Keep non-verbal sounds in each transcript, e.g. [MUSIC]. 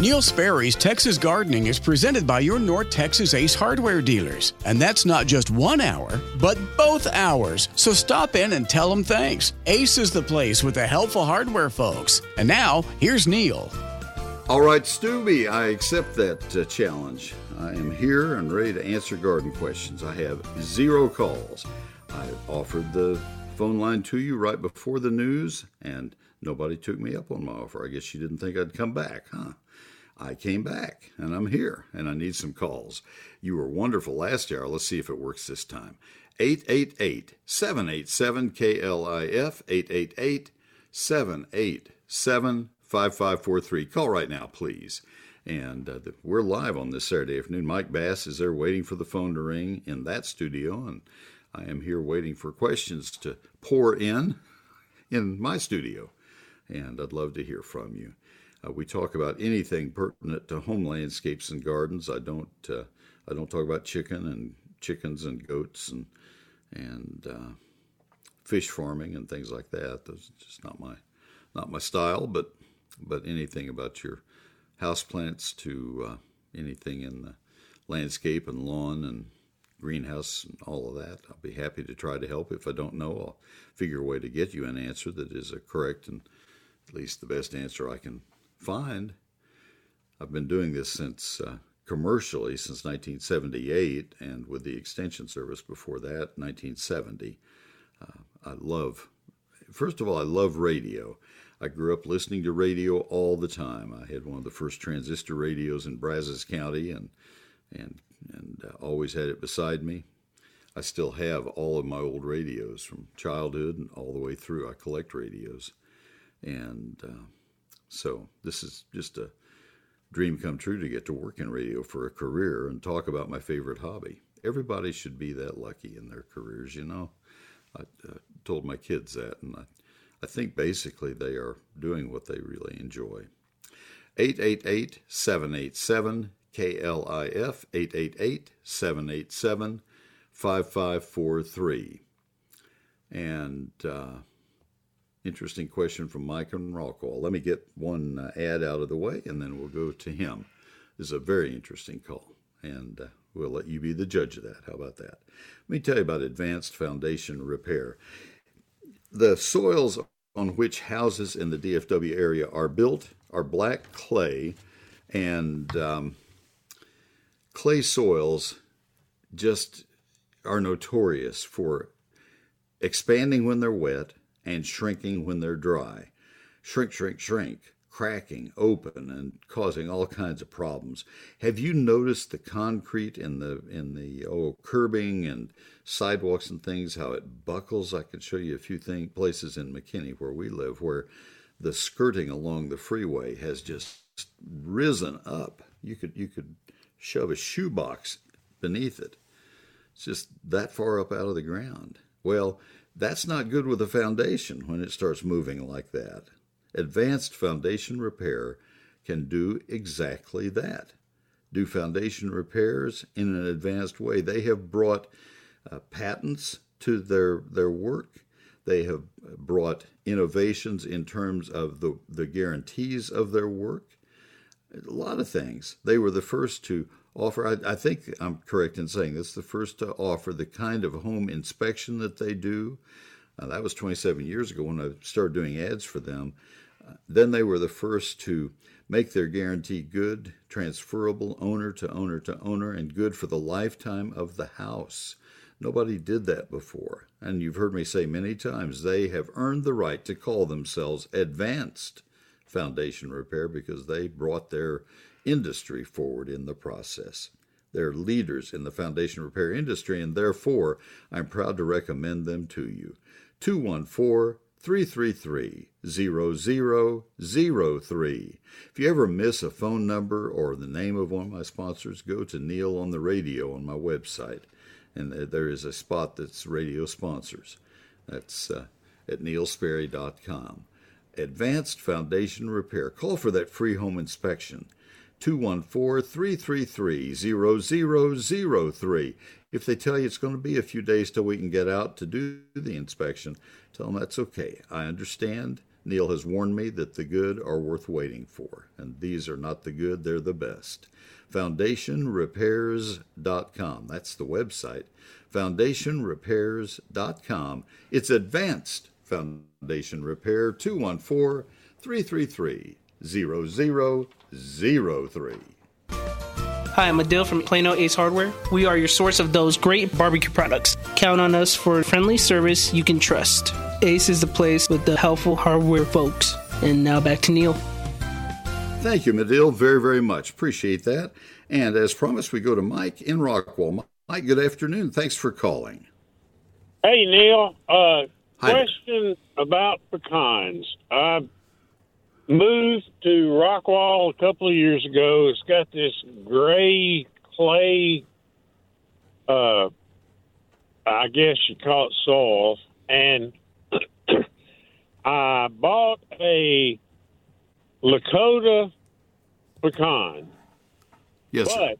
Neil Sperry's Texas Gardening is presented by your North Texas Ace hardware dealers. And that's not just one hour, but both hours. So stop in and tell them thanks. Ace is the place with the helpful hardware folks. And now, here's Neil. All right, Stubby, I accept that uh, challenge. I am here and ready to answer garden questions. I have zero calls. I offered the phone line to you right before the news, and nobody took me up on my offer. I guess you didn't think I'd come back, huh? I came back and I'm here and I need some calls. You were wonderful last year. Let's see if it works this time. 888 787 KLIF 888 787 5543. Call right now, please. And uh, we're live on this Saturday afternoon. Mike Bass is there waiting for the phone to ring in that studio, and I am here waiting for questions to pour in in my studio. And I'd love to hear from you. Uh, we talk about anything pertinent to home landscapes and gardens. I don't uh, I don't talk about chicken and chickens and goats and and uh, fish farming and things like that. That's just not my not my style. But but anything about your houseplants to uh, anything in the landscape and lawn and greenhouse and all of that. I'll be happy to try to help. If I don't know, I'll figure a way to get you an answer that is a correct and at least the best answer I can find. I've been doing this since uh, commercially since 1978, and with the Extension Service before that, 1970. Uh, I love, first of all, I love radio. I grew up listening to radio all the time. I had one of the first transistor radios in Brazos County, and and and uh, always had it beside me. I still have all of my old radios from childhood and all the way through. I collect radios, and uh, so this is just a dream come true to get to work in radio for a career and talk about my favorite hobby. Everybody should be that lucky in their careers, you know. I uh, told my kids that, and I, I think basically they are doing what they really enjoy. 888 787 KLIF, 888 787 5543. And uh, Interesting question from Mike and Rockwall. Let me get one uh, ad out of the way and then we'll go to him. This is a very interesting call, and uh, we'll let you be the judge of that. How about that? Let me tell you about advanced foundation repair. The soils on which houses in the DFW area are built are black clay, and um, clay soils just are notorious for expanding when they're wet and shrinking when they're dry. Shrink, shrink, shrink, cracking open and causing all kinds of problems. Have you noticed the concrete in the in the oh curbing and sidewalks and things how it buckles? I could show you a few thing, places in McKinney where we live where the skirting along the freeway has just risen up. You could you could shove a shoebox beneath it. It's just that far up out of the ground. Well, that's not good with a foundation when it starts moving like that. Advanced foundation repair can do exactly that. Do foundation repairs in an advanced way. They have brought uh, patents to their, their work. They have brought innovations in terms of the, the guarantees of their work. A lot of things. They were the first to offer, I, I, think I'm correct in saying this, the first to offer the kind of home inspection that they do. Uh, that was 27 years ago when I started doing ads for them. Uh, then they were the first to make their guarantee good, transferable, owner to owner to owner, and good for the lifetime of the house. Nobody did that before. And you've heard me say many times they have earned the right to call themselves advanced foundation repair because they brought their industry forward in the process. They're leaders in the foundation repair industry, and therefore I'm proud to recommend them to you. 214 333 0003. If you ever miss a phone number or the name of one of my sponsors, go to Neil on the Radio on my website, and there is a spot that's radio sponsors. That's uh, at neilsperry.com. Advanced Foundation Repair. Call for that free home inspection. 214 333 0003. If they tell you it's going to be a few days till we can get out to do the inspection, tell them that's okay. I understand Neil has warned me that the good are worth waiting for, and these are not the good, they're the best. FoundationRepairs.com. That's the website. FoundationRepairs.com. It's advanced Foundation Repair 214 333 0003. Hi, I'm Adil from Plano Ace Hardware. We are your source of those great barbecue products. Count on us for friendly service you can trust. Ace is the place with the helpful hardware folks. And now back to Neil. Thank you, Medill, very, very much. Appreciate that. And as promised, we go to Mike in Rockwall. Mike, good afternoon. Thanks for calling. Hey, Neil. Uh, question about pecans. I moved to Rockwall a couple of years ago. It's got this gray clay, uh, I guess you call it soil, and [CLEARS THROAT] I bought a Lakota pecan. Yes. But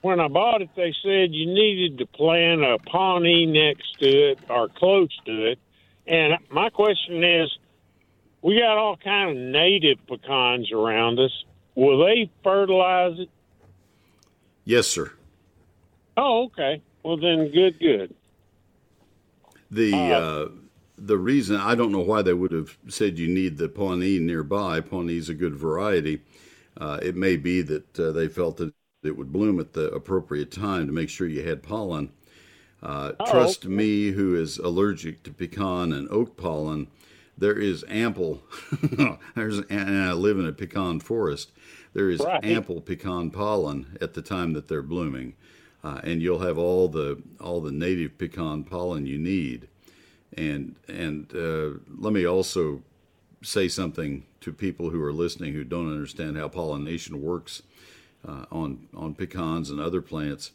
when I bought it, they said you needed to plant a Pawnee next to it or close to it. And my question is, we got all kind of native pecans around us. Will they fertilize it? Yes, sir. Oh, okay. Well, then, good, good. The uh, uh, the reason I don't know why they would have said you need the Pawnee nearby. Pawnee is a good variety. Uh, it may be that uh, they felt that it would bloom at the appropriate time to make sure you had pollen. Uh, oh, trust okay. me, who is allergic to pecan and oak pollen, there is ample. [LAUGHS] there's and I live in a pecan forest. There is right. ample pecan pollen at the time that they're blooming, uh, and you'll have all the all the native pecan pollen you need. And and uh, let me also say something to people who are listening who don't understand how pollination works uh, on on pecans and other plants.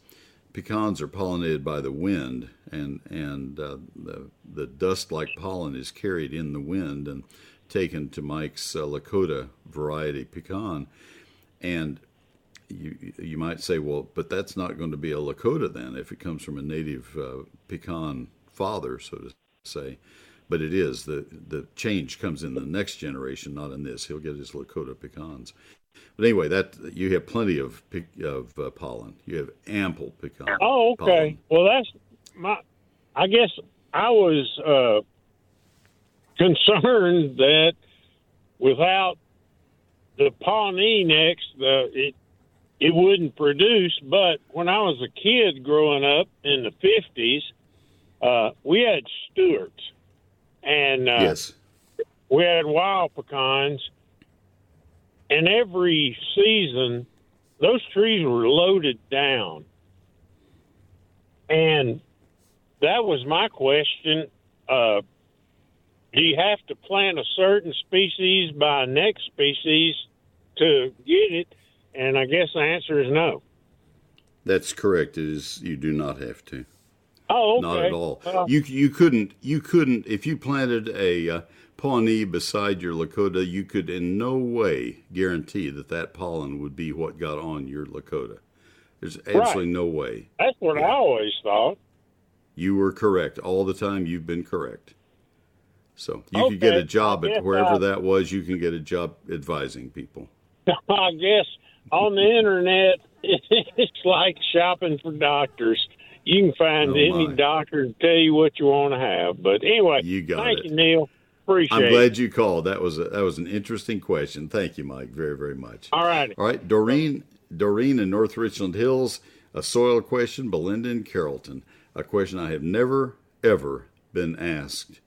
Pecans are pollinated by the wind, and and uh, the the dust like pollen is carried in the wind and taken to Mike's uh, Lakota variety pecan, and you you might say, well, but that's not going to be a Lakota then if it comes from a native uh, pecan father, so to say. But it is the the change comes in the next generation, not in this. He'll get his Lakota pecans. But anyway, that you have plenty of of uh, pollen. You have ample pecan. Oh, okay. Pollen. Well, that's my. I guess I was uh, concerned that without the Pawnee next, the it it wouldn't produce. But when I was a kid growing up in the fifties, uh, we had Stuarts, and uh, yes, we had wild pecans and every season, those trees were loaded down. And that was my question. Uh, do you have to plant a certain species by next species to get it? And I guess the answer is no. That's correct. It is you do not have to. Oh, okay. Not at all. Well, you you couldn't you couldn't if you planted a uh, Pawnee beside your Lakota, you could in no way guarantee that that pollen would be what got on your Lakota. There's absolutely right. no way. That's what yeah. I always thought. You were correct all the time. You've been correct. So you okay. could get a job at wherever that was. You can get a job advising people. [LAUGHS] I guess on the internet, [LAUGHS] it's like shopping for doctors. You can find oh any doctor to tell you what you want to have. But anyway, you got thank it. you, Neil. Appreciate I'm glad you called. That was a, that was an interesting question. Thank you, Mike, very very much. All right. All right, Doreen, Doreen in North Richland Hills, a soil question. Belinda in Carrollton, a question I have never ever been asked,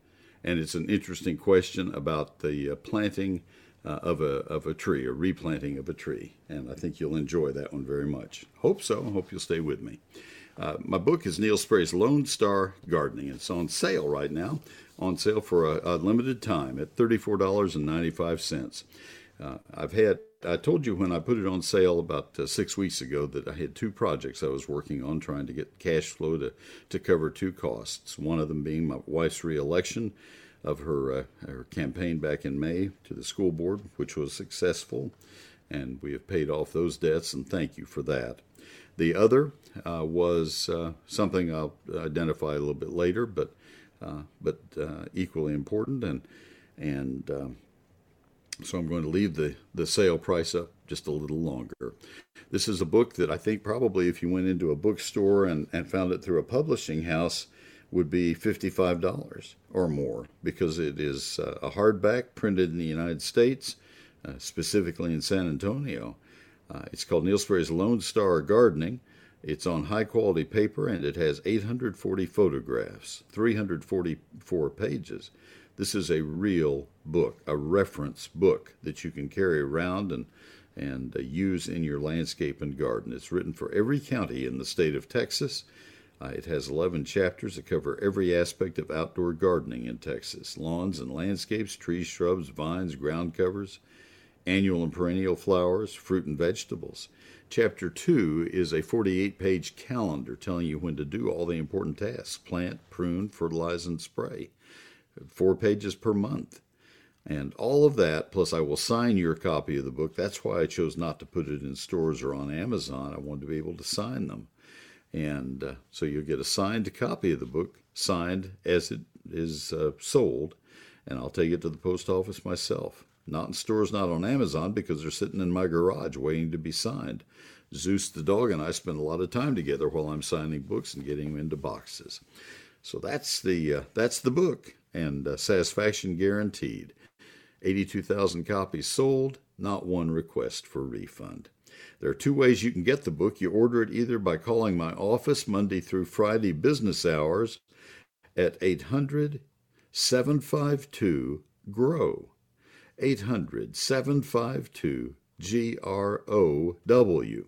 and it's an interesting question about the uh, planting uh, of a of a tree, a replanting of a tree, and I think you'll enjoy that one very much. Hope so. Hope you'll stay with me. Uh, my book is Neil Sperry's Lone Star Gardening. It's on sale right now on sale for a, a limited time at $34.95. Uh, I've had, I told you when I put it on sale about uh, six weeks ago that I had two projects I was working on trying to get cash flow to, to cover two costs. One of them being my wife's reelection of her, uh, her campaign back in May to the school board, which was successful, and we have paid off those debts, and thank you for that. The other uh, was uh, something I'll identify a little bit later, but uh, but uh, equally important. And And um, so I'm going to leave the, the sale price up just a little longer. This is a book that I think probably if you went into a bookstore and, and found it through a publishing house would be $55 or more because it is uh, a hardback printed in the United States, uh, specifically in San Antonio. Uh, it's called Neil Sperry's Lone Star Gardening. It's on high quality paper and it has 840 photographs, 344 pages. This is a real book, a reference book that you can carry around and and uh, use in your landscape and garden. It's written for every county in the state of Texas. Uh, it has 11 chapters that cover every aspect of outdoor gardening in Texas lawns and landscapes, trees, shrubs, vines, ground covers, annual and perennial flowers, fruit and vegetables. Chapter 2 is a 48 page calendar telling you when to do all the important tasks plant, prune, fertilize, and spray four pages per month. And all of that, plus I will sign your copy of the book. That's why I chose not to put it in stores or on Amazon. I wanted to be able to sign them. And uh, so you'll get a signed copy of the book, signed as it is uh, sold, and I'll take it to the post office myself. Not in stores, not on Amazon, because they're sitting in my garage waiting to be signed. Zeus the dog and I spend a lot of time together while I'm signing books and getting them into boxes. So that's the uh, that's the book and uh, satisfaction guaranteed. 82,000 copies sold, not one request for refund. There are two ways you can get the book. You order it either by calling my office Monday through Friday business hours at 800 752 GROW. 800 752 G R O W.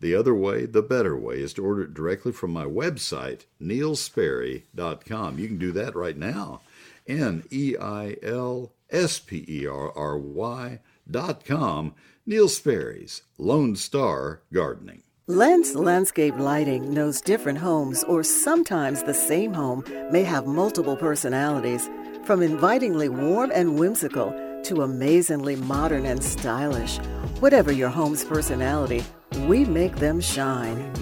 The other way, the better way, is to order it directly from my website, neilsperry.com. You can do that right now. N E I L S P E R R Y dot com. Neil Sperry's Lone Star Gardening. Lens Landscape Lighting knows different homes, or sometimes the same home, may have multiple personalities. From invitingly warm and whimsical to amazingly modern and stylish. Whatever your home's personality, we make them shine.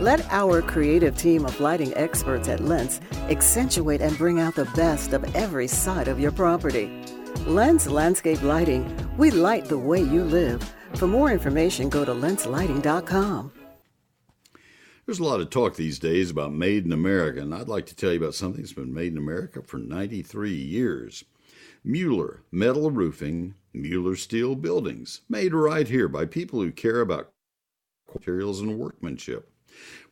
Let our creative team of lighting experts at Lens accentuate and bring out the best of every side of your property. Lens Landscape Lighting, we light the way you live. For more information, go to lenslighting.com. There's a lot of talk these days about made in America, and I'd like to tell you about something that's been made in America for 93 years. Mueller Metal Roofing, Mueller Steel Buildings, made right here by people who care about materials and workmanship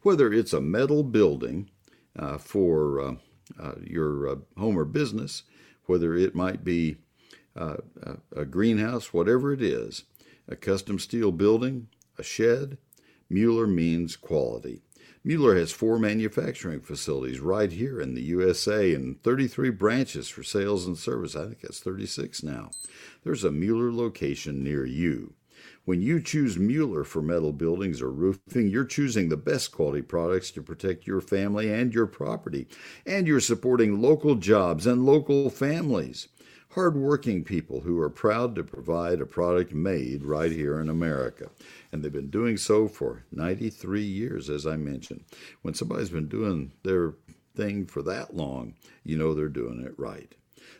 whether it's a metal building uh, for uh, uh, your uh, home or business, whether it might be uh, a greenhouse, whatever it is, a custom steel building, a shed, Mueller means quality. Mueller has four manufacturing facilities right here in the USA and 33 branches for sales and service. I think that's 36 now. There's a Mueller location near you. When you choose Mueller for metal buildings or roofing, you're choosing the best quality products to protect your family and your property. And you're supporting local jobs and local families. Hardworking people who are proud to provide a product made right here in America. And they've been doing so for 93 years, as I mentioned. When somebody's been doing their thing for that long, you know they're doing it right.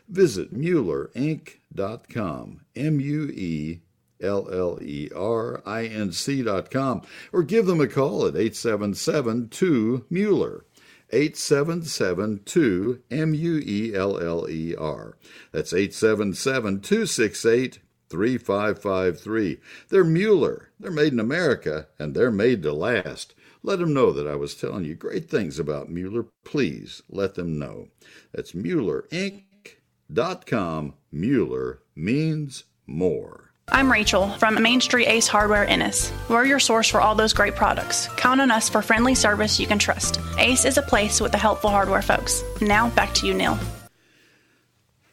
Visit MuellerInc.com, M U E L L E R I N C dot com, or give them a call at 877 2 Mueller. 877 2 M U E L L E R. That's 877 268 3553. They're Mueller. They're made in America, and they're made to last. Let them know that I was telling you great things about Mueller. Please let them know. That's MuellerInc.com. Mueller means more. I'm Rachel from Main Street Ace Hardware Ennis. We're your source for all those great products. Count on us for friendly service you can trust. Ace is a place with the helpful hardware folks. Now back to you, Neil.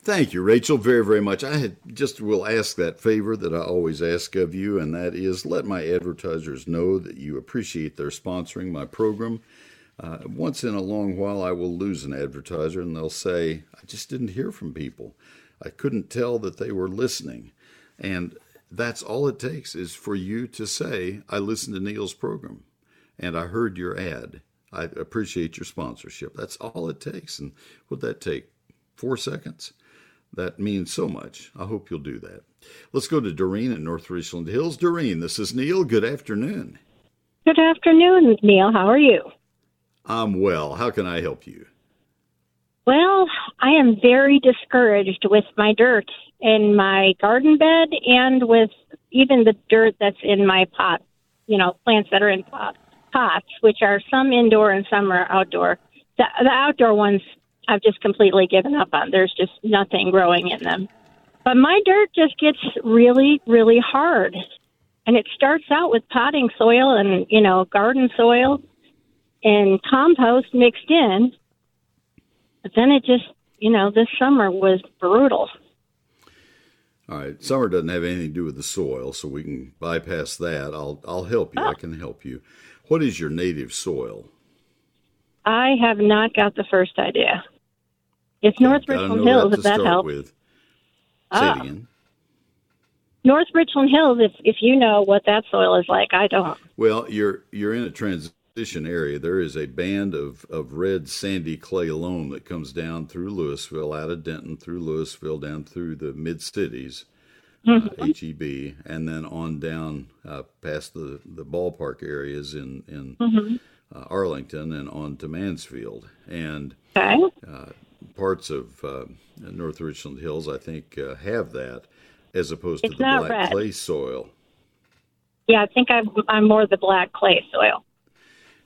Thank you, Rachel, very, very much. I just will ask that favor that I always ask of you, and that is let my advertisers know that you appreciate their sponsoring my program. Uh, once in a long while, I will lose an advertiser, and they'll say, I just didn't hear from people. I couldn't tell that they were listening. And that's all it takes is for you to say, I listened to Neil's program and I heard your ad. I appreciate your sponsorship. That's all it takes. And would that take? Four seconds? that means so much. I hope you'll do that. Let's go to Doreen in North Richland Hills. Doreen, this is Neil. Good afternoon. Good afternoon, Neil. How are you? I'm well. How can I help you? Well, I am very discouraged with my dirt in my garden bed and with even the dirt that's in my pot, you know, plants that are in pot, pots, which are some indoor and some are outdoor. The, the outdoor ones I've just completely given up on. There's just nothing growing in them. But my dirt just gets really, really hard. And it starts out with potting soil and, you know, garden soil and compost mixed in. But then it just, you know, this summer was brutal. All right, summer doesn't have anything to do with the soil, so we can bypass that. I'll I'll help you. Oh. I can help you. What is your native soil? I have not got the first idea. It's okay, North Richland Hills, if that helps. With. Ah. Say it again. North Richland Hills, if if you know what that soil is like, I don't. Well, you're you're in a transition area. There is a band of, of red sandy clay loam that comes down through Lewisville, out of Denton, through Lewisville, down through the mid cities, mm-hmm. uh, HEB, and then on down uh, past the, the ballpark areas in in mm-hmm. uh, Arlington and on to Mansfield. And okay. Uh, parts of uh, North Richland Hills, I think, uh, have that as opposed to the black red. clay soil. Yeah, I think I'm, I'm more the black clay soil.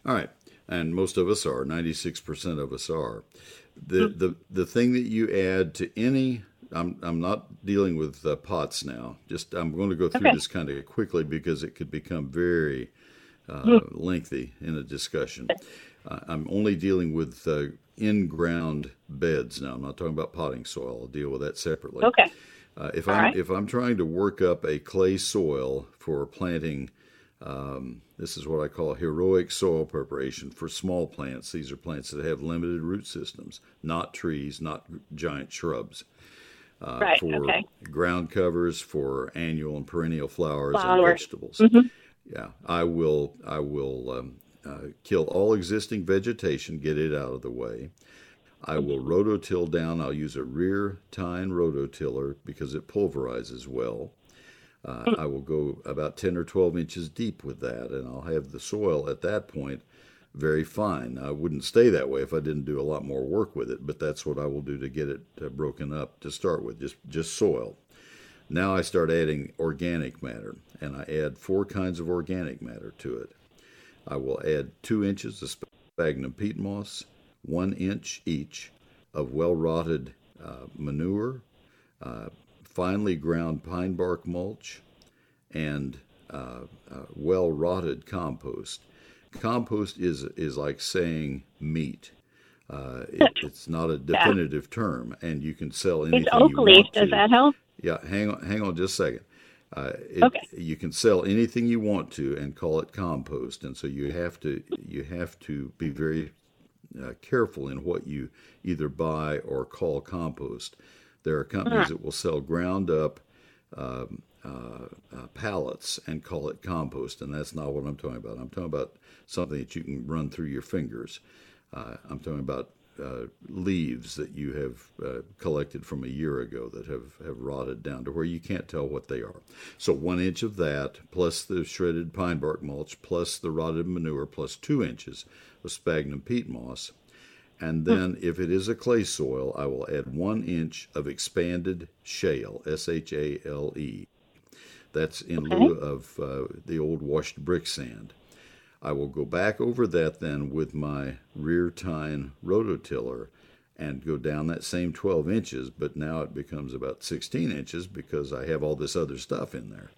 All right, and most of us are. Ninety-six percent of us are. The mm-hmm. the the thing that you add to any I'm I'm not dealing with uh, pots now. Just I'm going to go through okay. this kind of quickly because it could become very uh, mm. lengthy in a discussion. Uh, I'm only dealing with uh, in-ground beds now. I'm not talking about potting soil. I'll deal with that separately. Okay. Uh, if I'm right. if I'm trying to work up a clay soil for planting, um, this is what I call heroic soil preparation for small plants. These are plants that have limited root systems, not trees, not giant shrubs. Uh, right. For okay. ground covers, for annual and perennial flowers, and vegetables. Mm-hmm. Yeah, I will. I will um, uh, kill all existing vegetation, get it out of the way. I will rototill down. I'll use a rear tine rototiller because it pulverizes well. Uh, I will go about 10 or 12 inches deep with that, and I'll have the soil at that point very fine. I wouldn't stay that way if I didn't do a lot more work with it, but that's what I will do to get it uh, broken up to start with, just, just soil. Now I start adding organic matter, and I add four kinds of organic matter to it. I will add two inches of sphagnum peat moss, one inch each of well rotted uh, manure, uh, finely ground pine bark mulch, and uh, uh well rotted compost. Compost is is like saying meat. Uh, it, [LAUGHS] it's not a definitive yeah. term, and you can sell anything it's oak leaf. want to. Does that help? Yeah, hang on, hang on, just a second. Uh, it, okay. You can sell anything you want to and call it compost, and so you have to you have to be very uh, careful in what you either buy or call compost. There are companies uh-huh. that will sell ground up um, uh, uh, pallets and call it compost, and that's not what I'm talking about. I'm talking about something that you can run through your fingers. Uh, I'm talking about uh, leaves that you have uh, collected from a year ago that have, have rotted down to where you can't tell what they are. So, one inch of that, plus the shredded pine bark mulch, plus the rotted manure, plus two inches of sphagnum peat moss. And hmm. then, if it is a clay soil, I will add one inch of expanded shale, S H A L E. That's in okay. lieu of uh, the old washed brick sand. I will go back over that then with my rear tine rototiller and go down that same 12 inches, but now it becomes about 16 inches because I have all this other stuff in there.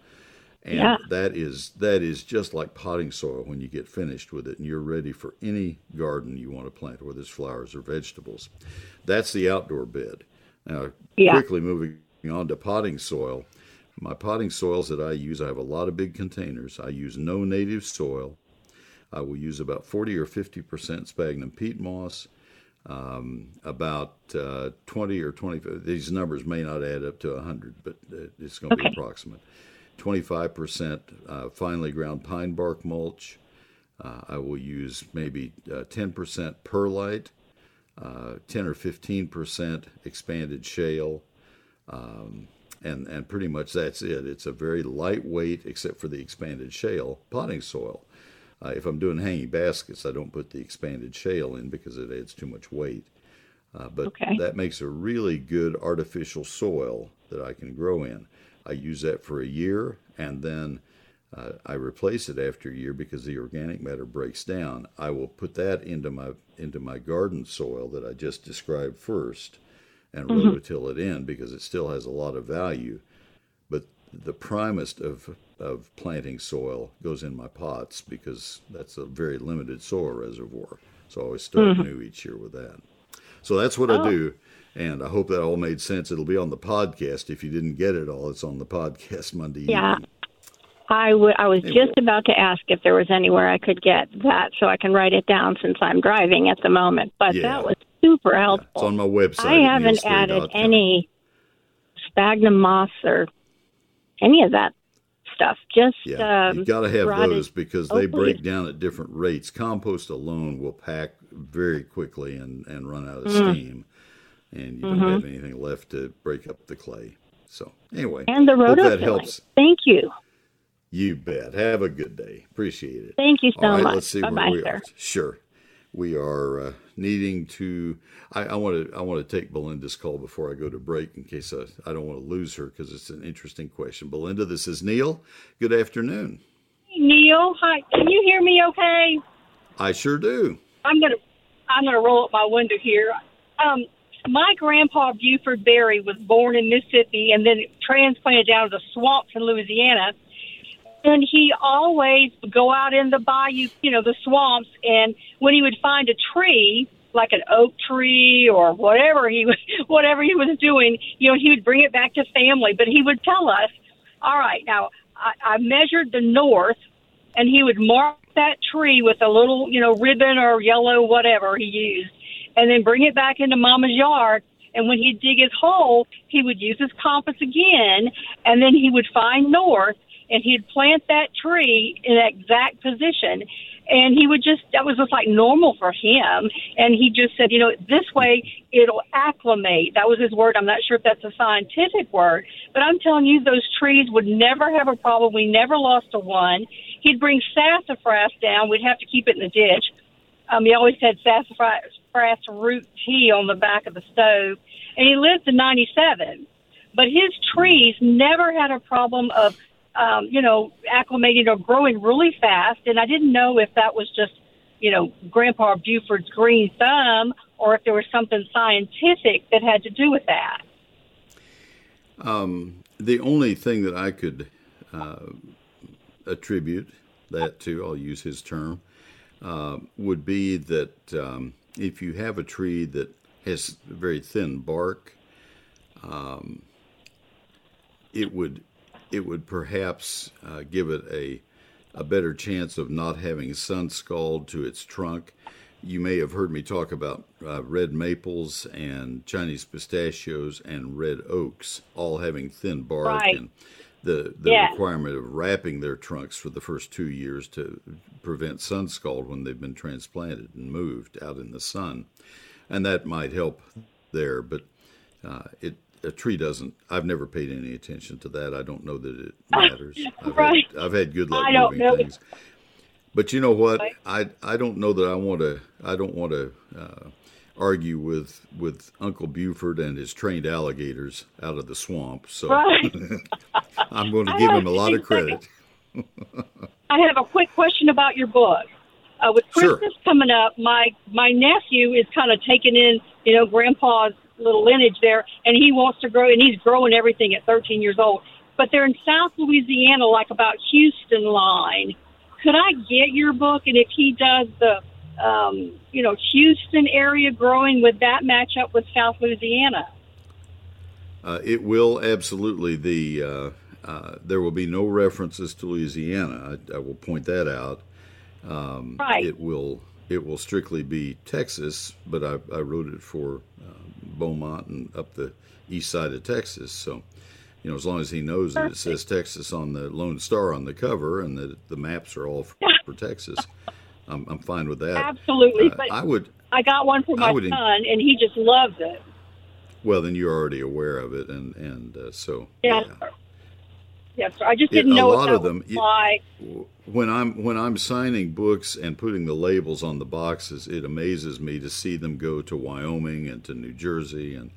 And yeah. that is that is just like potting soil when you get finished with it and you're ready for any garden you want to plant, whether it's flowers or vegetables. That's the outdoor bed. Now, yeah. quickly moving on to potting soil. My potting soils that I use, I have a lot of big containers. I use no native soil. I will use about 40 or 50 percent sphagnum peat moss, um, about uh, 20 or 25. These numbers may not add up to 100, but it's going to okay. be approximate. 25 percent uh, finely ground pine bark mulch. Uh, I will use maybe uh, 10 percent perlite, uh, 10 or 15 percent expanded shale. Um, and, and pretty much that's it. It's a very lightweight, except for the expanded shale, potting soil. Uh, if I'm doing hanging baskets, I don't put the expanded shale in because it adds too much weight. Uh, but okay. that makes a really good artificial soil that I can grow in. I use that for a year and then uh, I replace it after a year because the organic matter breaks down. I will put that into my into my garden soil that I just described first, and mm-hmm. it in because it still has a lot of value. But the primest of of planting soil goes in my pots because that's a very limited soil reservoir. So I always start mm-hmm. new each year with that. So that's what oh. I do. And I hope that all made sense. It'll be on the podcast. If you didn't get it all, it's on the podcast Monday yeah. evening. I, w- I was just about to ask if there was anywhere I could get that so I can write it down since I'm driving at the moment. But yeah. that was super helpful. Yeah, it's on my website. I haven't added any sphagnum moss or any of that stuff. Just yeah, um, you've got to have those because they break down at different rates. Compost alone will pack very quickly and, and run out of mm. steam, and you mm-hmm. don't have anything left to break up the clay. So anyway, and the hope that helps. Thank you. You bet. Have a good day. Appreciate it. Thank you so All right, much. Let's see Bye-bye, where we sir. are. Sure. We are uh, needing to. I want to. I want to take Belinda's call before I go to break, in case I, I don't want to lose her because it's an interesting question. Belinda, this is Neil. Good afternoon. Neil, hi. Can you hear me? Okay. I sure do. I'm gonna. I'm gonna roll up my window here. Um, my grandpa Buford Berry was born in Mississippi and then transplanted down to the swamps in Louisiana and he always would go out in the bayou, you know, the swamps, and when he would find a tree, like an oak tree or whatever he was, [LAUGHS] whatever he was doing, you know, he would bring it back to family. But he would tell us, "All right, now I, I measured the north," and he would mark that tree with a little, you know, ribbon or yellow whatever he used, and then bring it back into Mama's yard. And when he'd dig his hole, he would use his compass again, and then he would find north and he'd plant that tree in that exact position. And he would just that was just like normal for him. And he just said you know this way it'll acclimate. That was his word. I'm not sure if that's a scientific word but i'm telling you those trees would never have a problem. We never lost a one. He'd bring sassafras down. We'd have to keep it in the ditch. Um he always had sassafras root tea on the back of the stove and he lived to ninety seven but his trees never had a problem of um, you know, acclimating or growing really fast. And I didn't know if that was just, you know, Grandpa Buford's green thumb or if there was something scientific that had to do with that. Um, the only thing that I could uh, attribute that to, I'll use his term, uh, would be that um, if you have a tree that has very thin bark, um, it would it would perhaps uh, give it a, a better chance of not having sun scald to its trunk. You may have heard me talk about uh, red maples and Chinese pistachios and red oaks all having thin bark right. and the, the yeah. requirement of wrapping their trunks for the first two years to prevent sun scald when they've been transplanted and moved out in the sun. And that might help there, but uh, it a tree doesn't. I've never paid any attention to that. I don't know that it [LAUGHS] matters. I've, right. had, I've had good luck moving things. But you know what? I I don't know that I want to. I don't want to uh, argue with with Uncle Buford and his trained alligators out of the swamp. So right. [LAUGHS] I'm going to give him a lot of credit. [LAUGHS] I have a quick question about your book. Uh, with Christmas sure. coming up, my my nephew is kind of taking in, you know, Grandpa's little lineage there, and he wants to grow, and he's growing everything at 13 years old. But they're in South Louisiana, like about Houston line. Could I get your book? And if he does the, um, you know, Houston area growing, would that match up with South Louisiana? Uh, it will absolutely. The uh, uh, there will be no references to Louisiana. I, I will point that out. Um, right. It will it will strictly be Texas, but I, I wrote it for uh, Beaumont and up the east side of Texas. So, you know, as long as he knows that it says Texas on the Lone Star on the cover and that the maps are all for, [LAUGHS] for Texas, I'm, I'm fine with that. Absolutely. Uh, but I would. I got one for my son, and he just loves it. Well, then you're already aware of it, and and uh, so yeah. yeah. Yes, sir. I just didn't know a lot of them. Why? When I'm when I'm signing books and putting the labels on the boxes, it amazes me to see them go to Wyoming and to New Jersey and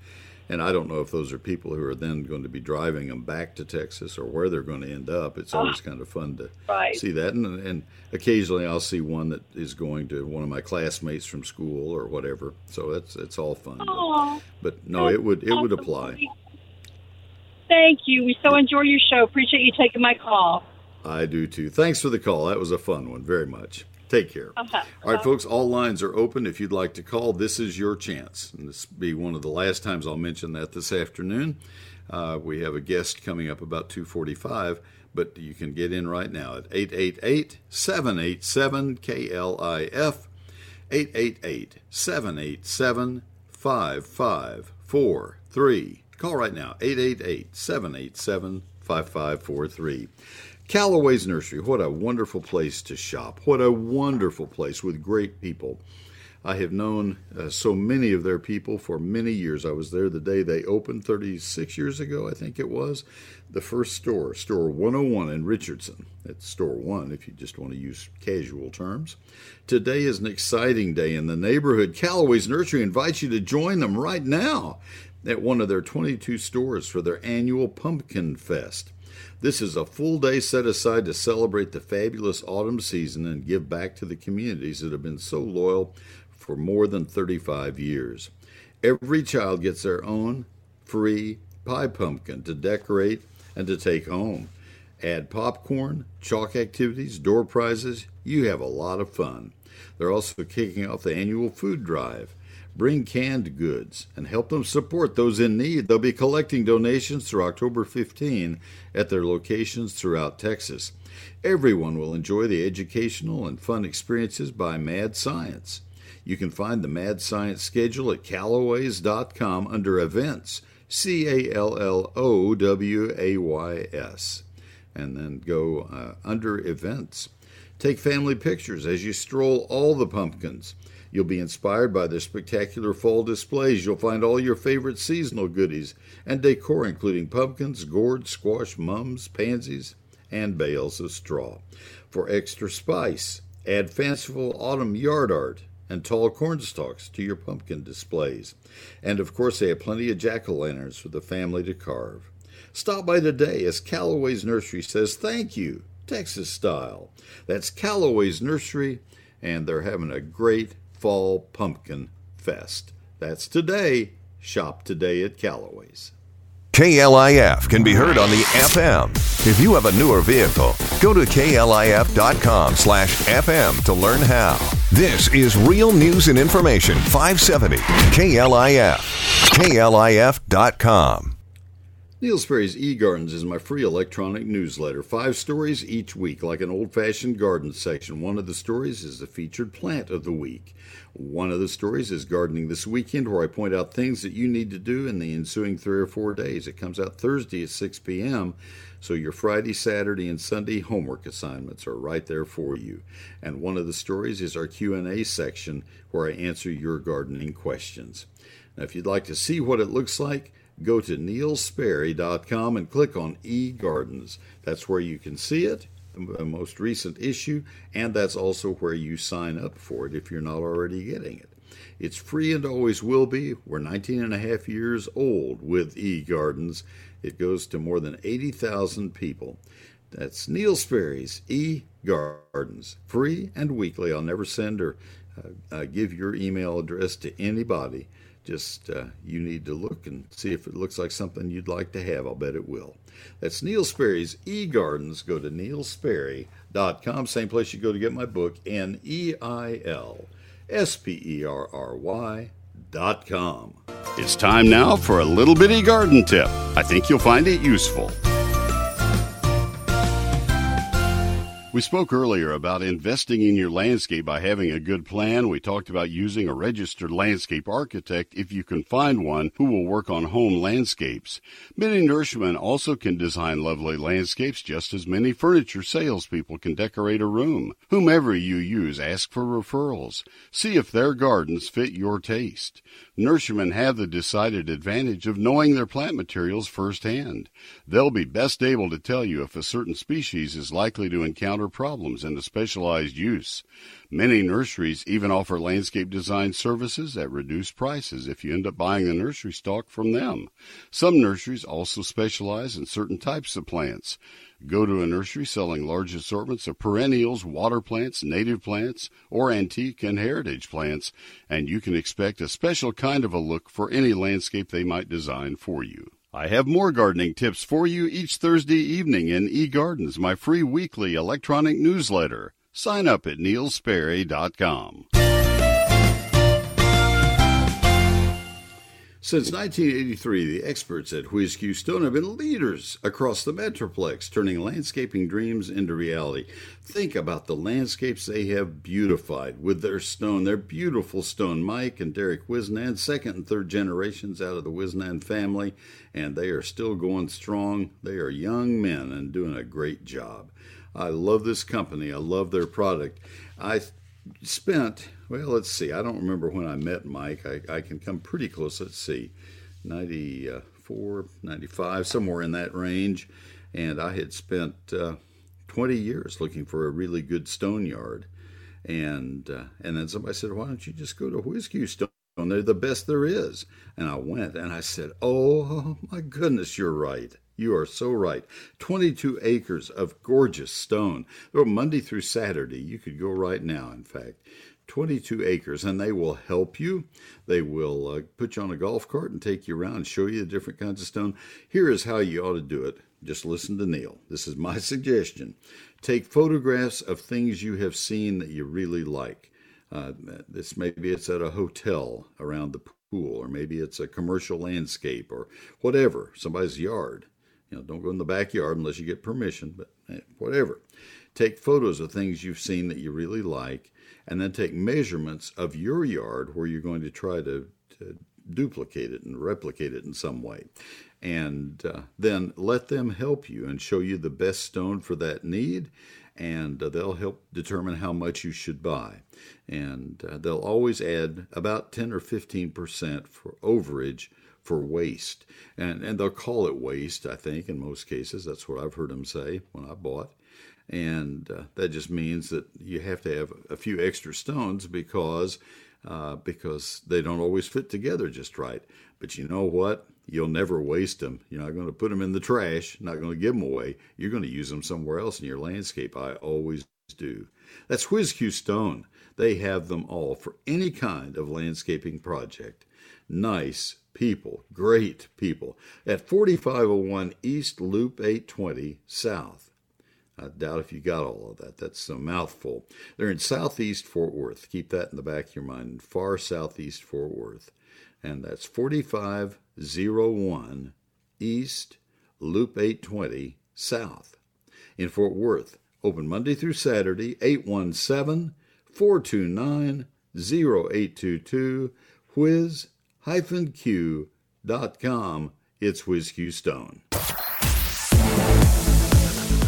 and I don't know if those are people who are then going to be driving them back to Texas or where they're going to end up. It's always uh-huh. kind of fun to right. see that, and, and occasionally I'll see one that is going to one of my classmates from school or whatever. So that's it's all fun. Aww, but, but no, it would it would apply. Thank you. We so enjoy your show. Appreciate you taking my call. I do too. Thanks for the call. That was a fun one. Very much. Take care. Uh-huh. All right, folks, all lines are open. If you'd like to call, this is your chance. And this will be one of the last times I'll mention that this afternoon. Uh, we have a guest coming up about 245, but you can get in right now at 888 787 KLIF, 888 787 5543. Call right now, 888 787 5543. Callaway's Nursery, what a wonderful place to shop. What a wonderful place with great people. I have known uh, so many of their people for many years. I was there the day they opened 36 years ago, I think it was. The first store, Store 101 in Richardson. It's Store 1 if you just want to use casual terms. Today is an exciting day in the neighborhood. Callaway's Nursery invites you to join them right now at one of their 22 stores for their annual Pumpkin Fest. This is a full day set aside to celebrate the fabulous autumn season and give back to the communities that have been so loyal for more than 35 years. Every child gets their own free pie pumpkin to decorate and to take home. Add popcorn, chalk activities, door prizes. You have a lot of fun. They're also kicking off the annual food drive. Bring canned goods and help them support those in need. They'll be collecting donations through October 15 at their locations throughout Texas. Everyone will enjoy the educational and fun experiences by Mad Science. You can find the Mad Science schedule at Callaways.com under events, C A L L O W A Y S, and then go uh, under events. Take family pictures as you stroll all the pumpkins. You'll be inspired by their spectacular fall displays. You'll find all your favorite seasonal goodies and decor, including pumpkins, gourds, squash, mums, pansies, and bales of straw. For extra spice, add fanciful autumn yard art and tall cornstalks to your pumpkin displays. And of course, they have plenty of jack o' lanterns for the family to carve. Stop by today as Callaway's Nursery says thank you, Texas style. That's Callaway's Nursery, and they're having a great Fall Pumpkin Fest. That's today. Shop today at Callaway's. KLIF can be heard on the FM. If you have a newer vehicle, go to klif.com slash FM to learn how. This is Real News and Information 570 KLIF. KLIF.com. Neil Sperry's eGardens is my free electronic newsletter. Five stories each week, like an old fashioned garden section. One of the stories is the featured plant of the week. One of the stories is Gardening This Weekend, where I point out things that you need to do in the ensuing three or four days. It comes out Thursday at 6 p.m., so your Friday, Saturday, and Sunday homework assignments are right there for you. And one of the stories is our Q&A section, where I answer your gardening questions. Now, if you'd like to see what it looks like, go to neilsperry.com and click on eGardens. That's where you can see it, the most recent issue, and that's also where you sign up for it if you're not already getting it. It's free and always will be. We're 19 and a half years old with eGardens. It goes to more than 80,000 people. That's Neil Sperry's eGardens, free and weekly. I'll never send or uh, uh, give your email address to anybody just uh, you need to look and see if it looks like something you'd like to have. I'll bet it will. That's Neil Sperry's eGardens. Go to neilsperry.com, same place you go to get my book, N E I L S P E R R Y dot com. It's time now for a little bitty garden tip. I think you'll find it useful. We spoke earlier about investing in your landscape by having a good plan. We talked about using a registered landscape architect if you can find one who will work on home landscapes. Many nurserymen also can design lovely landscapes just as many furniture salespeople can decorate a room. Whomever you use, ask for referrals. See if their gardens fit your taste. Nurserymen have the decided advantage of knowing their plant materials firsthand. They'll be best able to tell you if a certain species is likely to encounter problems in a specialized use. Many nurseries even offer landscape design services at reduced prices if you end up buying the nursery stock from them. Some nurseries also specialize in certain types of plants. Go to a nursery selling large assortments of perennials, water plants, native plants, or antique and heritage plants, and you can expect a special kind of a look for any landscape they might design for you. I have more gardening tips for you each Thursday evening in eGardens, my free weekly electronic newsletter. Sign up at neilsperry.com. Since 1983, the experts at Whiz-Q Stone have been leaders across the Metroplex, turning landscaping dreams into reality. Think about the landscapes they have beautified with their stone, their beautiful stone. Mike and Derek Wisnan, second and third generations out of the Wisnan family, and they are still going strong. They are young men and doing a great job. I love this company. I love their product. I spent, well, let's see, I don't remember when I met Mike. I, I can come pretty close. Let's see, 94, 95, somewhere in that range. And I had spent uh, 20 years looking for a really good stone yard. And, uh, and then somebody said, why don't you just go to Whiz-Q Stone? They're the best there is. And I went and I said, oh my goodness, you're right. You are so right. 22 acres of gorgeous stone. Monday through Saturday. You could go right now, in fact. 22 acres, and they will help you. They will uh, put you on a golf cart and take you around and show you the different kinds of stone. Here is how you ought to do it. Just listen to Neil. This is my [LAUGHS] suggestion. Take photographs of things you have seen that you really like. Uh, this maybe it's at a hotel around the pool, or maybe it's a commercial landscape, or whatever, somebody's yard. You know, don't go in the backyard unless you get permission, but eh, whatever. Take photos of things you've seen that you really like, and then take measurements of your yard where you're going to try to, to duplicate it and replicate it in some way. And uh, then let them help you and show you the best stone for that need and uh, they'll help determine how much you should buy. And uh, they'll always add about 10 or 15% for overage for waste. And, and they'll call it waste, I think, in most cases. That's what I've heard them say when I bought. And uh, that just means that you have to have a few extra stones because uh, because they don't always fit together just right. But you know what? You'll never waste them. You're not going to put them in the trash, not going to give them away. You're going to use them somewhere else in your landscape. I always do. That's Whiz-Q Stone. They have them all for any kind of landscaping project. Nice, people, great people, at 4501 East Loop 820 South. I doubt if you got all of that. That's a mouthful. They're in southeast Fort Worth. Keep that in the back of your mind. Far southeast Fort Worth. And that's 4501 East Loop 820 South. In Fort Worth, open Monday through Saturday, 817 429 0822. Whiz q.com. It's Whiz-Q Stone.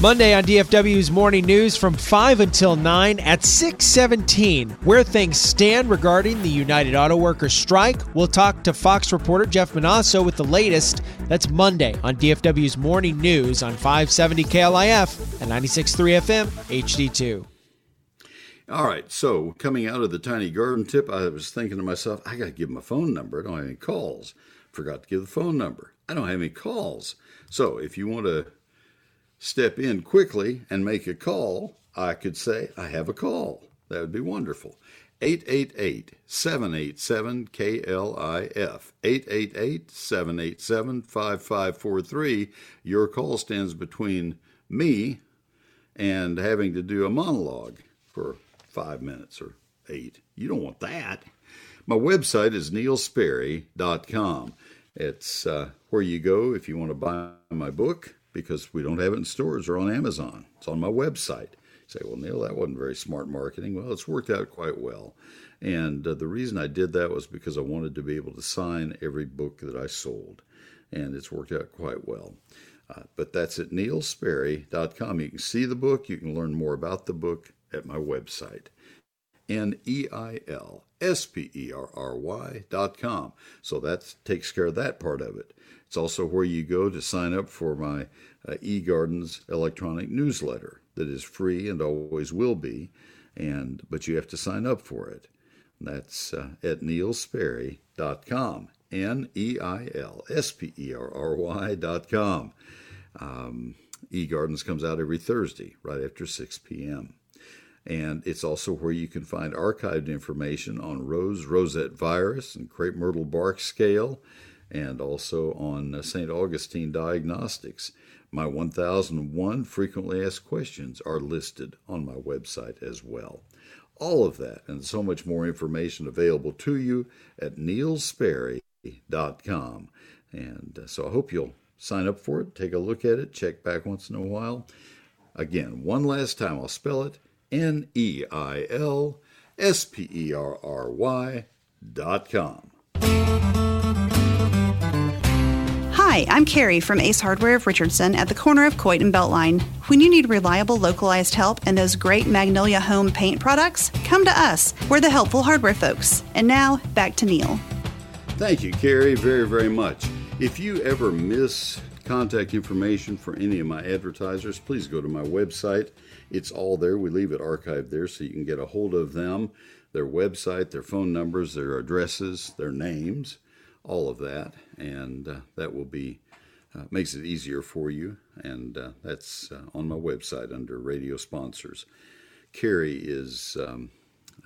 Monday on DFW's Morning News from 5 until 9 at 617. Where things stand regarding the United Auto Workers strike. We'll talk to Fox reporter Jeff Monosson with the latest. That's Monday on DFW's Morning News on 570 KLIF and 96.3 FM HD2. All right, so coming out of the tiny garden tip, I was thinking to myself, I got to give my phone number. I don't have any calls. Forgot to give the phone number. I don't have any calls. So if you want to step in quickly and make a call, I could say, I have a call. That would be wonderful. 888 787 KLIF. 888 787 5543. Your call stands between me and having to do a monologue for five minutes or eight. You don't want that. My website is neilsperry.com. It's uh, where you go if you want to buy my book because we don't have it in stores or on Amazon. It's on my website. say, well, Neil, that wasn't very smart marketing. Well, it's worked out quite well. And uh, the reason I did that was because I wanted to be able to sign every book that I sold. And it's worked out quite well. Uh, but that's at neilsperry.com. You can see the book, you can learn more about the book at my website. N E I L S P E R R Y dot com. So that takes care of that part of it. It's also where you go to sign up for my uh, eGardens electronic newsletter that is free and always will be, and but you have to sign up for it. That's uh, at neilsperry.com. N E I L S P E R R Y.com. Um, eGardens comes out every Thursday, right after 6 p.m. And it's also where you can find archived information on rose, rosette virus, and crepe myrtle bark scale, and also on uh, St. Augustine diagnostics. My 1001 frequently asked questions are listed on my website as well. All of that and so much more information available to you at neilsperry.com. And uh, so I hope you'll sign up for it, take a look at it, check back once in a while. Again, one last time, I'll spell it N E I L S P E R R Y dot com. Hi, I'm Carrie from Ace Hardware of Richardson at the corner of Coit and Beltline. When you need reliable, localized help and those great Magnolia Home paint products, come to us. We're the helpful hardware folks. And now, back to Neil. Thank you, Carrie, very, very much. If you ever miss contact information for any of my advertisers, please go to my website. It's all there. We leave it archived there so you can get a hold of them, their website, their phone numbers, their addresses, their names all of that, and uh, that will be uh, makes it easier for you. And uh, that's uh, on my website under radio sponsors. Carrie is um,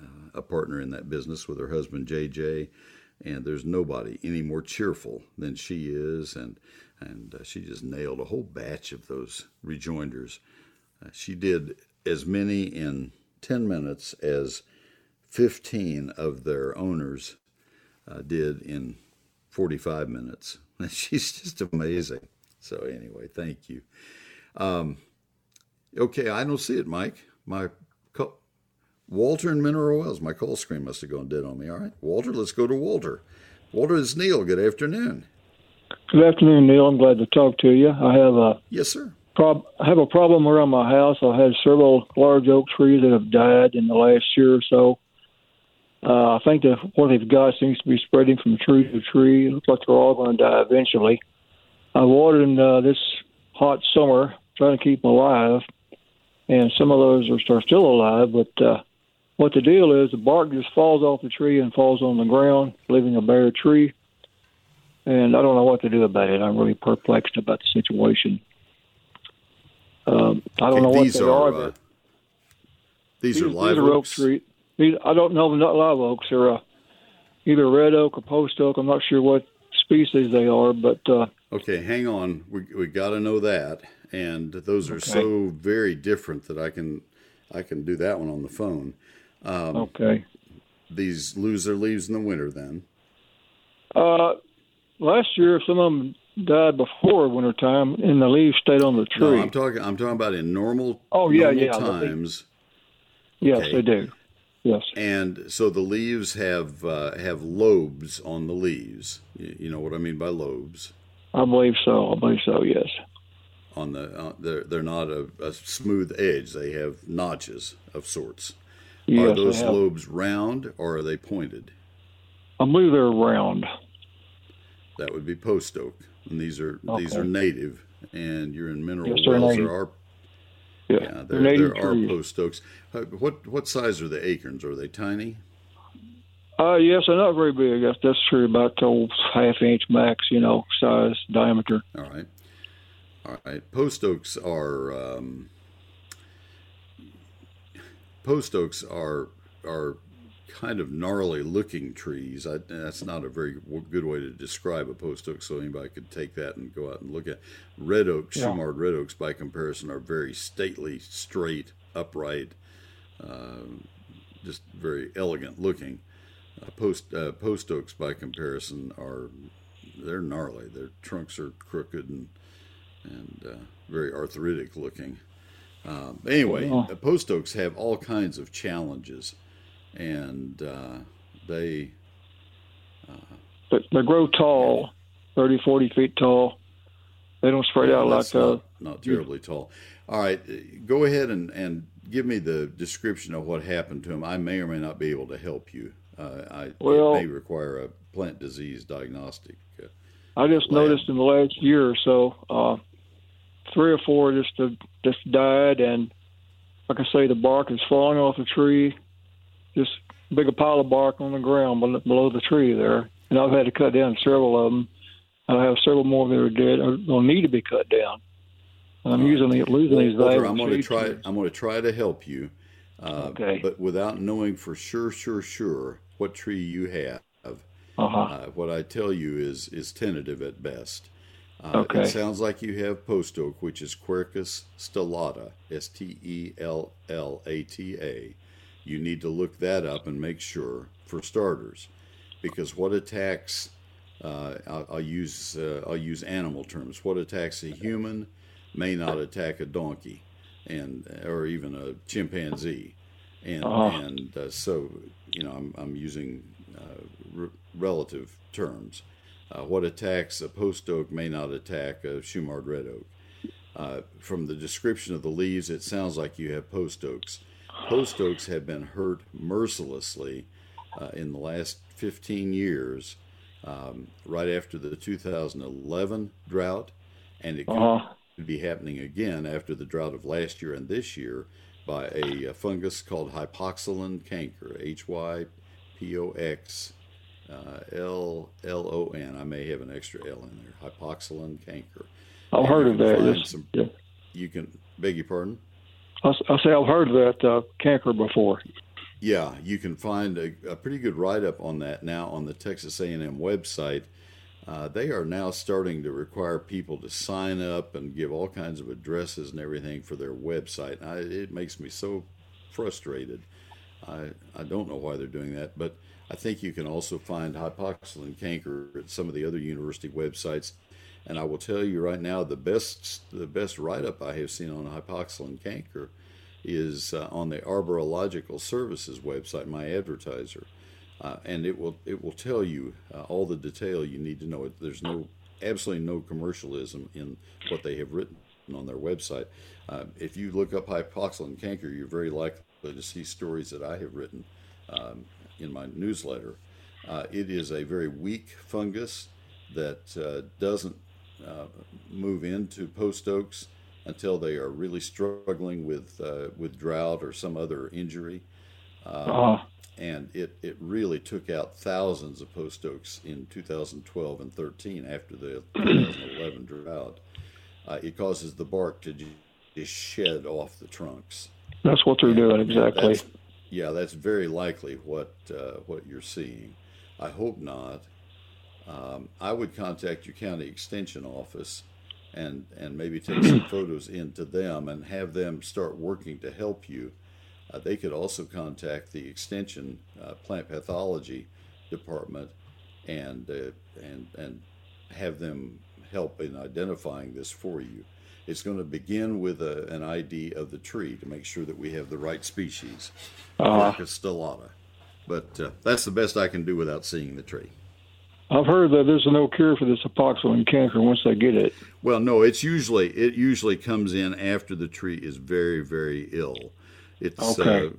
uh, a partner in that business with her husband JJ, and there's nobody any more cheerful than she is, and and uh, she just nailed a whole batch of those rejoinders. she did as many in 10 minutes as 15 of their owners did in 45 minutes. [LAUGHS] She's just amazing. So, anyway, thank you. Um, okay, I don't see it, Mike. My co- Walter and Mineral Wells, My call screen must have gone dead on me. All right, Walter, let's go to Walter. Walter is Neil. Good afternoon. Good afternoon, Neil. I'm glad to talk to you. I have a yes, sir. Prob- I have a problem around my house. I had several large oak trees that have died in the last year or so. Uh, I think that what they've got seems to be spreading from tree to tree. It looks like they're all going to die eventually. I watered in uh, this hot summer, trying to keep them alive, and some of those are, are still alive. But uh, what the deal is, the bark just falls off the tree and falls on the ground, leaving a bare tree. And I don't know what to do about it. I'm really perplexed about the situation. Um, I don't okay, know what these they are. are. Uh, these, these, are live these are oak. I don't know not live oaks. They're uh, either red oak or post oak. I'm not sure what species they are, but uh, okay, hang on. We we got to know that, and those are Okay. so very different that I can I can do that one on the phone. Um, okay. These lose their leaves in the winter, then. Uh, last year, some of them died before wintertime, and the leaves stayed on the tree. No. I'm talking. I'm talking about in normal. Oh, yeah, normal yeah, times. yes, okay. they do. Yes. And so the leaves have uh, have lobes on the leaves. You, know what I mean by lobes. I believe so. I believe so. Yes. On the uh, they're they're not a, a smooth edge. They have notches of sorts. Yes, are those lobes round or are they pointed? I believe they're round. That would be post oak, and these are these are native. And you're in mineral Yes, wells. There are Yeah, yeah, there, are post oaks. Uh, What what size are the acorns? Are they tiny? Uh, yes, they're not very big. That's, that's true. About oh, half inch max, you know, size, diameter. All right. All right. Post oaks are um, post oaks are are kind of gnarly looking trees. I, that's not a very good way to describe a post oak, so anybody could take that and go out and look at. Red oaks, Yeah. Shumard red oaks, by comparison, are very stately, straight, upright, uh, just very elegant looking. Uh, post uh, post oaks, by comparison, are they're gnarly. Their trunks are crooked and and uh, very arthritic looking. Uh, anyway, oh. post oaks have all kinds of challenges, and uh, they uh, they grow tall, 30, 40 feet tall. They don't spread out like not, uh, not terribly tall. All right, go ahead and, and give me the description of what happened to him. I may or may not be able to help you. Uh, I well, it may require a plant disease diagnostic. Uh, I just lab. noticed in the last year or so, uh, three or four just uh, just died, and like I say, the bark is falling off the tree, just big a pile of bark on the ground below the tree there. And I've had to cut down several of them. I have several more that are dead or will need to be cut down. I'm using losing these valuable I'm going to try. I'm going to try to help you. Uh, okay. But without knowing for sure, sure, sure what tree you have, uh-huh. uh, what I tell you is is tentative at best. Uh, okay. It sounds like you have post oak, which is Quercus stellata, S T E L L A T A. You need to look that up and make sure for starters, because what attacks uh, I'll, I'll, use uh, I'll use animal terms. What attacks a human may not attack a donkey, and or even a chimpanzee, and uh-huh. and uh, so you know I'm I'm using uh, relative terms. Uh, what attacks a post oak may not attack a Shumard red oak. Uh, from the description of the leaves, it sounds like you have post oaks. Post oaks have been hurt mercilessly uh, in the last 15 years, um, right after the 2011 drought, and it uh-huh could be happening again after the drought of last year and this year by a, a fungus called hypoxylon canker, H Y P O X uh, L L O N. I may have an extra L in there. Hypoxylon canker. I've heard of that. Some, yeah. You can beg your pardon. I, I say I've heard of that uh, canker before. Yeah, you can find a, a pretty good write up on that now on the Texas A&M website. Uh, they are now starting to require people to sign up and give all kinds of addresses and everything for their website. I, it makes me so frustrated. I, I don't know why they're doing that, but I think you can also find hypoxylon canker at some of the other university websites. And I will tell you right now, the best the best write up I have seen on hypoxylon canker is uh, on the Arborilogical Services website, my advertiser uh, and it will it will tell you uh, all the detail you need to know. There's no absolutely no commercialism in what they have written on their website. Uh, if you look up hypoxylon canker, you're very likely to see stories that I have written um, in my newsletter. Uh, it is a very weak fungus that uh, doesn't uh, move into post oaks until they are really struggling with with drought or some other injury. Uh-huh and it, it really took out thousands of post oaks in 2012 and 13 after the 2011 drought. Uh, it causes the bark to just shed off the trunks. That's what they're and doing exactly. That's, yeah, that's very likely what uh, what you're seeing. I hope not. Um, I would contact your county extension office and and maybe take some [CLEARS THROAT] photos into them and have them start working to help you uh, they could also contact the extension uh, plant pathology department and uh, and and have them help in identifying this for you. It's going to begin with a, an ID of the tree to make sure that we have the right species, uh, stellata. But uh, that's the best I can do without seeing the tree. I've heard that there's no cure for this hypoxylon canker once they get it. Well, no, it's usually it usually comes in after the tree is very very ill. It's okay. uh,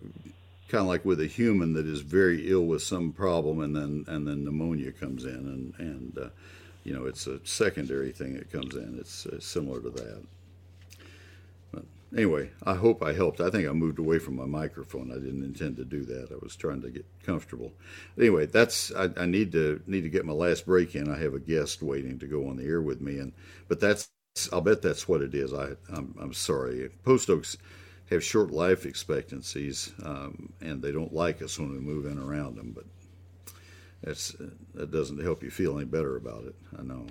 kind of like with a human that is very ill with some problem, and then and then pneumonia comes in, and and uh, you know it's a secondary thing that comes in. It's uh, similar to that. Anyway, I hope I helped. I think I moved away from my microphone. I didn't intend to do that. I was trying to get comfortable. Anyway, that's I, I need to need to get my last break in. I have a guest waiting to go on the air with me, and but that's I'll bet that's what it is. I I'm, I'm sorry. Post Oaks have short life expectancies, um, and they don't like us when we move in around them. But that's that doesn't help you feel any better about it. I know.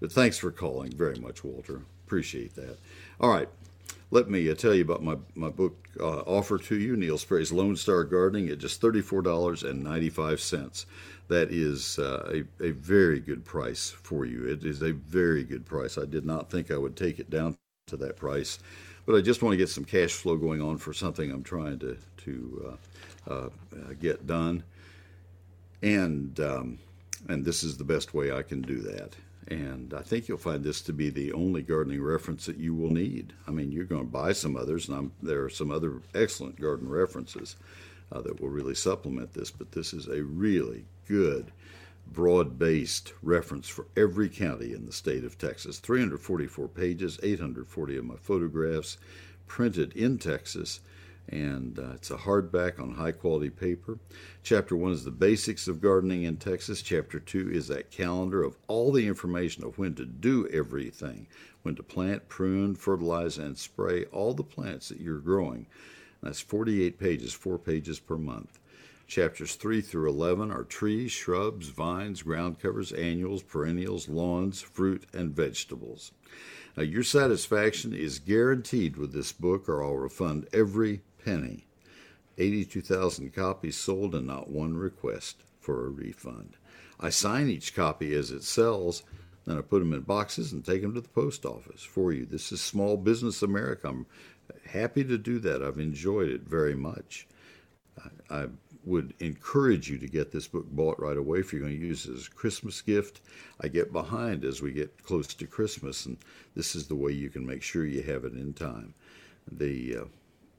But thanks for calling very much, Walter. Appreciate that. All right. Let me uh, tell you about my, my book uh, offer to you, Neil Sperry's Lone Star Gardening, at just $34.95. That is uh, a, a very good price for you. It is a very good price. I did not think I would take it down to that price but I just want to get some cash flow going on for something I'm trying to to uh, uh, get done, and um, and this is the best way I can do that. And I think you'll find this to be the only gardening reference that you will need. I mean, you're going to buy some others, and I'm, there are some other excellent garden references uh, that will really supplement this, but this is a really good, broad based reference for every county in the state of Texas. 344 pages, 840 of my photographs, printed in Texas and uh, it's a hardback on high quality paper. Chapter one is the basics of gardening in Texas. Chapter two is that calendar of all the information of when to do everything, when to plant, prune, fertilize, and spray all the plants that you're growing. That's 48 pages, four pages per month. Chapters 3 through 11 are trees, shrubs, vines, ground covers, annuals, perennials, lawns, fruit, and vegetables. Now, your satisfaction is guaranteed with this book, or I'll refund every penny. 82,000 copies sold and not one request for a refund. I sign each copy as it sells, then I put them in boxes and take them to the post office for you. This is Small Business America. I'm happy to do that. I've enjoyed it very much. I, I would encourage you to get this book bought right away if you're going to use it as a Christmas gift. I get behind as we get close to Christmas, and this is the way you can make sure you have it in time. The uh,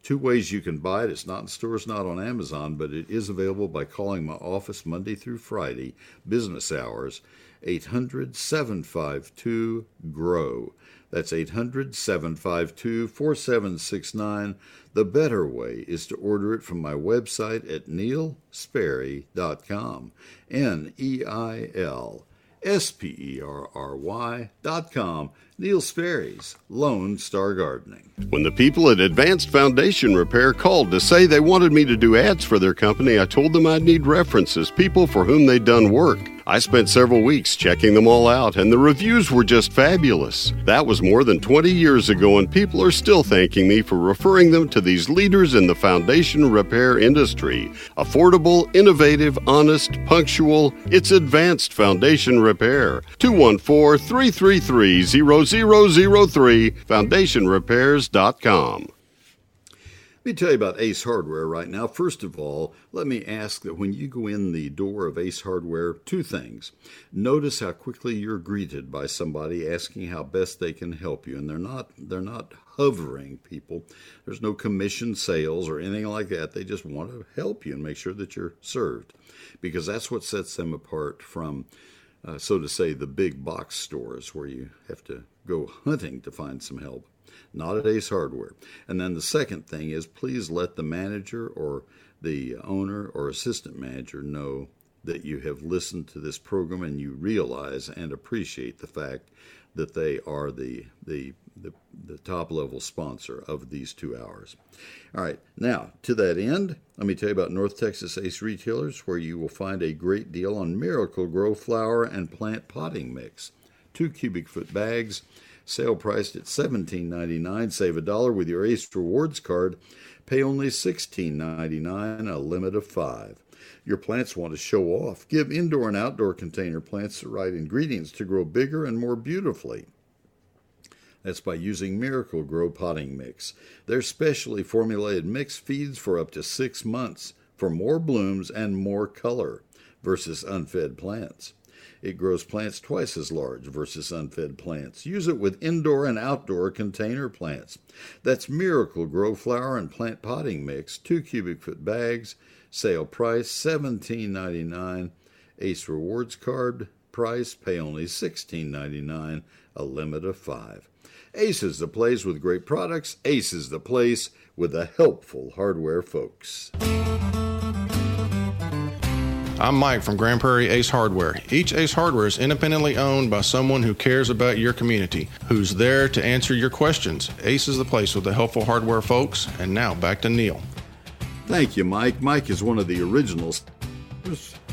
Two ways you can buy it. It's not in stores, not on Amazon, but it is available by calling my office Monday through Friday, business hours, 800 752 GROW. That's 800 752 4769. The better way is to order it from my website at neilsperry.com. N E I L S P E R R Y dot com. Neil Sperry's Lone Star Gardening. When the people at Advanced Foundation Repair called to say they wanted me to do ads for their company, I told them I'd need references, people for whom they'd done work. I spent several weeks checking them all out, and the reviews were just fabulous. That was more than 20 years ago, and people are still thanking me for referring them to these leaders in the foundation repair industry. Affordable, innovative, honest, punctual, it's advanced foundation repair. 214 333 0003, foundationrepairs.com. Let me tell you about Ace Hardware right now. First of all, let me ask that when you go in the door of Ace Hardware, two things. Notice how quickly you're greeted by somebody asking how best they can help you, and they're not they're not hovering people. There's no commission sales or anything like that. They just want to help you and make sure that you're served, because that's what sets them apart from, uh, so to say, the big box stores where you have to go hunting to find some help not at Ace Hardware. And then the second thing is please let the manager or the owner or assistant manager know that you have listened to this program and you realize and appreciate the fact that they are the the the, the top level sponsor of these two hours. All right, now to that end, let me tell you about North Texas Ace Retailers, where you will find a great deal on Miracle-Gro flower and plant potting mix. Two cubic foot bags Sale priced at $17.99. Save a dollar with your Ace Rewards card. Pay only $16.99, a limit of five. Your plants want to show off. Give indoor and outdoor container plants the right ingredients to grow bigger and more beautifully. That's by using Miracle-Gro potting mix. Their specially formulated mix feeds for up to six months for more blooms and more color versus unfed plants. It grows plants twice as large versus unfed plants. Use it with indoor and outdoor container plants. That's Miracle-Gro flower and plant potting mix, two cubic foot bags. Sale price $17.99. Ace Rewards card price pay only $16.99. A limit of five. Ace is the place with great products. Ace is the place with the helpful hardware folks. I'm Mike from Grand Prairie Ace Hardware. Each Ace Hardware is independently owned by someone who cares about your community, who's there to answer your questions. Ace is the place with the helpful hardware folks. And now back to Neil. Thank you, Mike. Mike is one of the originals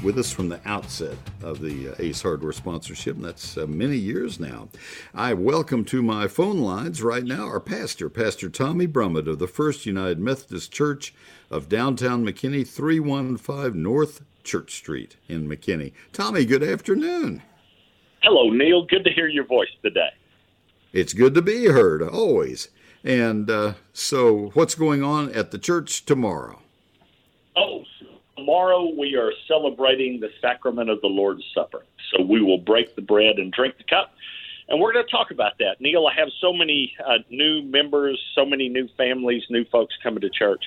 with us from the outset of the uh, Ace Hardware sponsorship, and that's uh, many years now. I welcome to my phone lines right now our pastor, Pastor Tommy Brummett of the First United Methodist Church of downtown McKinney, 315 North Church Street in McKinney. Tommy, good afternoon. Hello, Neil. Good to hear your voice today. It's good to be heard, always. And uh, so, what's going on at the church tomorrow? Oh, tomorrow we are celebrating the sacrament of the Lord's Supper. So we will break the bread and drink the cup. And we're going to talk about that. Neil, I have so many uh, new members, so many new families, new folks coming to church.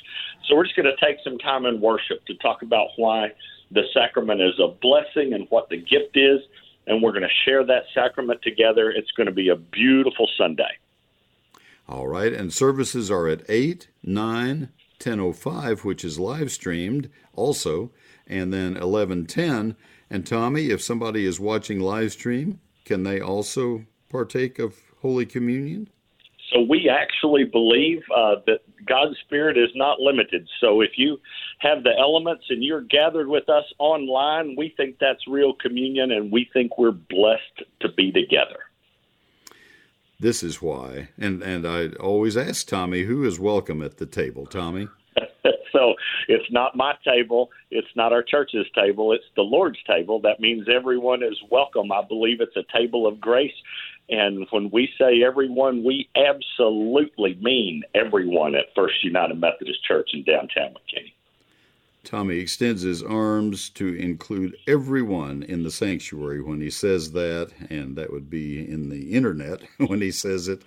So we're just going to take some time in worship to talk about why the sacrament is a blessing and what the gift is. And we're going to share that sacrament together. It's going to be a beautiful Sunday. All right, and services are at 8, 9, 10.05, which is live streamed also, and then 11.10. And Tommy, if somebody is watching live stream, can they also partake of Holy Communion? So we actually believe uh, that God's Spirit is not limited. So if you have the elements and you're gathered with us online, we think that's real communion, and we think we're blessed to be together. This is why. And and I always ask Tommy who is welcome at the table, Tommy. [LAUGHS] so it's not my table, it's not our church's table, it's the Lord's table. That means everyone is welcome. I believe it's a table of grace. And when we say everyone, we absolutely mean everyone at First United Methodist Church in downtown McKinney. Tommy extends his arms to include everyone in the sanctuary when he says that, and that would be in the internet [LAUGHS] when he says it.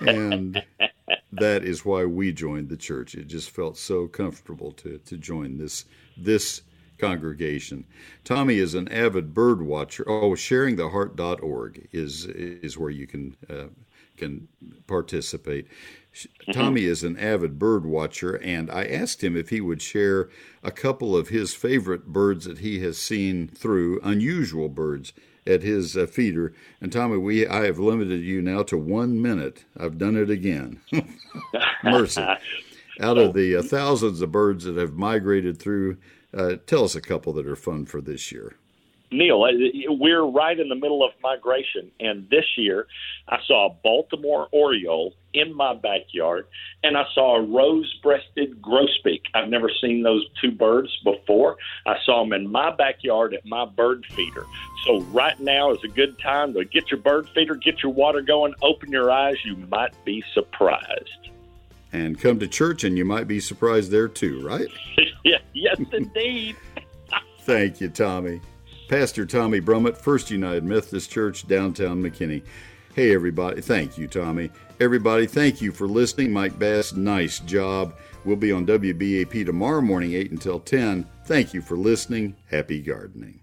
And [LAUGHS] that is why we joined the church. It just felt so comfortable to, to join this this congregation. Tommy is an avid bird watcher. Oh, sharingtheheart.org is is where you can uh, can participate. Mm-hmm. Tommy is an avid bird watcher, and I asked him if he would share a couple of his favorite birds that he has seen through, unusual birds at his uh, feeder. And Tommy, we I have limited you now to one minute. I've done it again. [LAUGHS] Mercy. [LAUGHS] Out of the uh, thousands of birds that have migrated through, uh, tell us a couple that are fun for this year. Neil, we're right in the middle of migration, and this year I saw a Baltimore Oriole in my backyard, and I saw a rose-breasted grosbeak. I've never seen those two birds before. I saw them in my backyard at my bird feeder. So right now is a good time to get your bird feeder, get your water going, open your eyes. You might be surprised. And come to church, and you might be surprised there too, right? [LAUGHS] yeah, yes, indeed. [LAUGHS] Thank you, Tommy. Pastor Tommy Brummett, First United Methodist Church, downtown McKinney. Hey, everybody. Thank you, Tommy. Everybody, thank you for listening. Mike Bass, nice job. We'll be on WBAP tomorrow morning, 8 until 10. Thank you for listening. Happy gardening.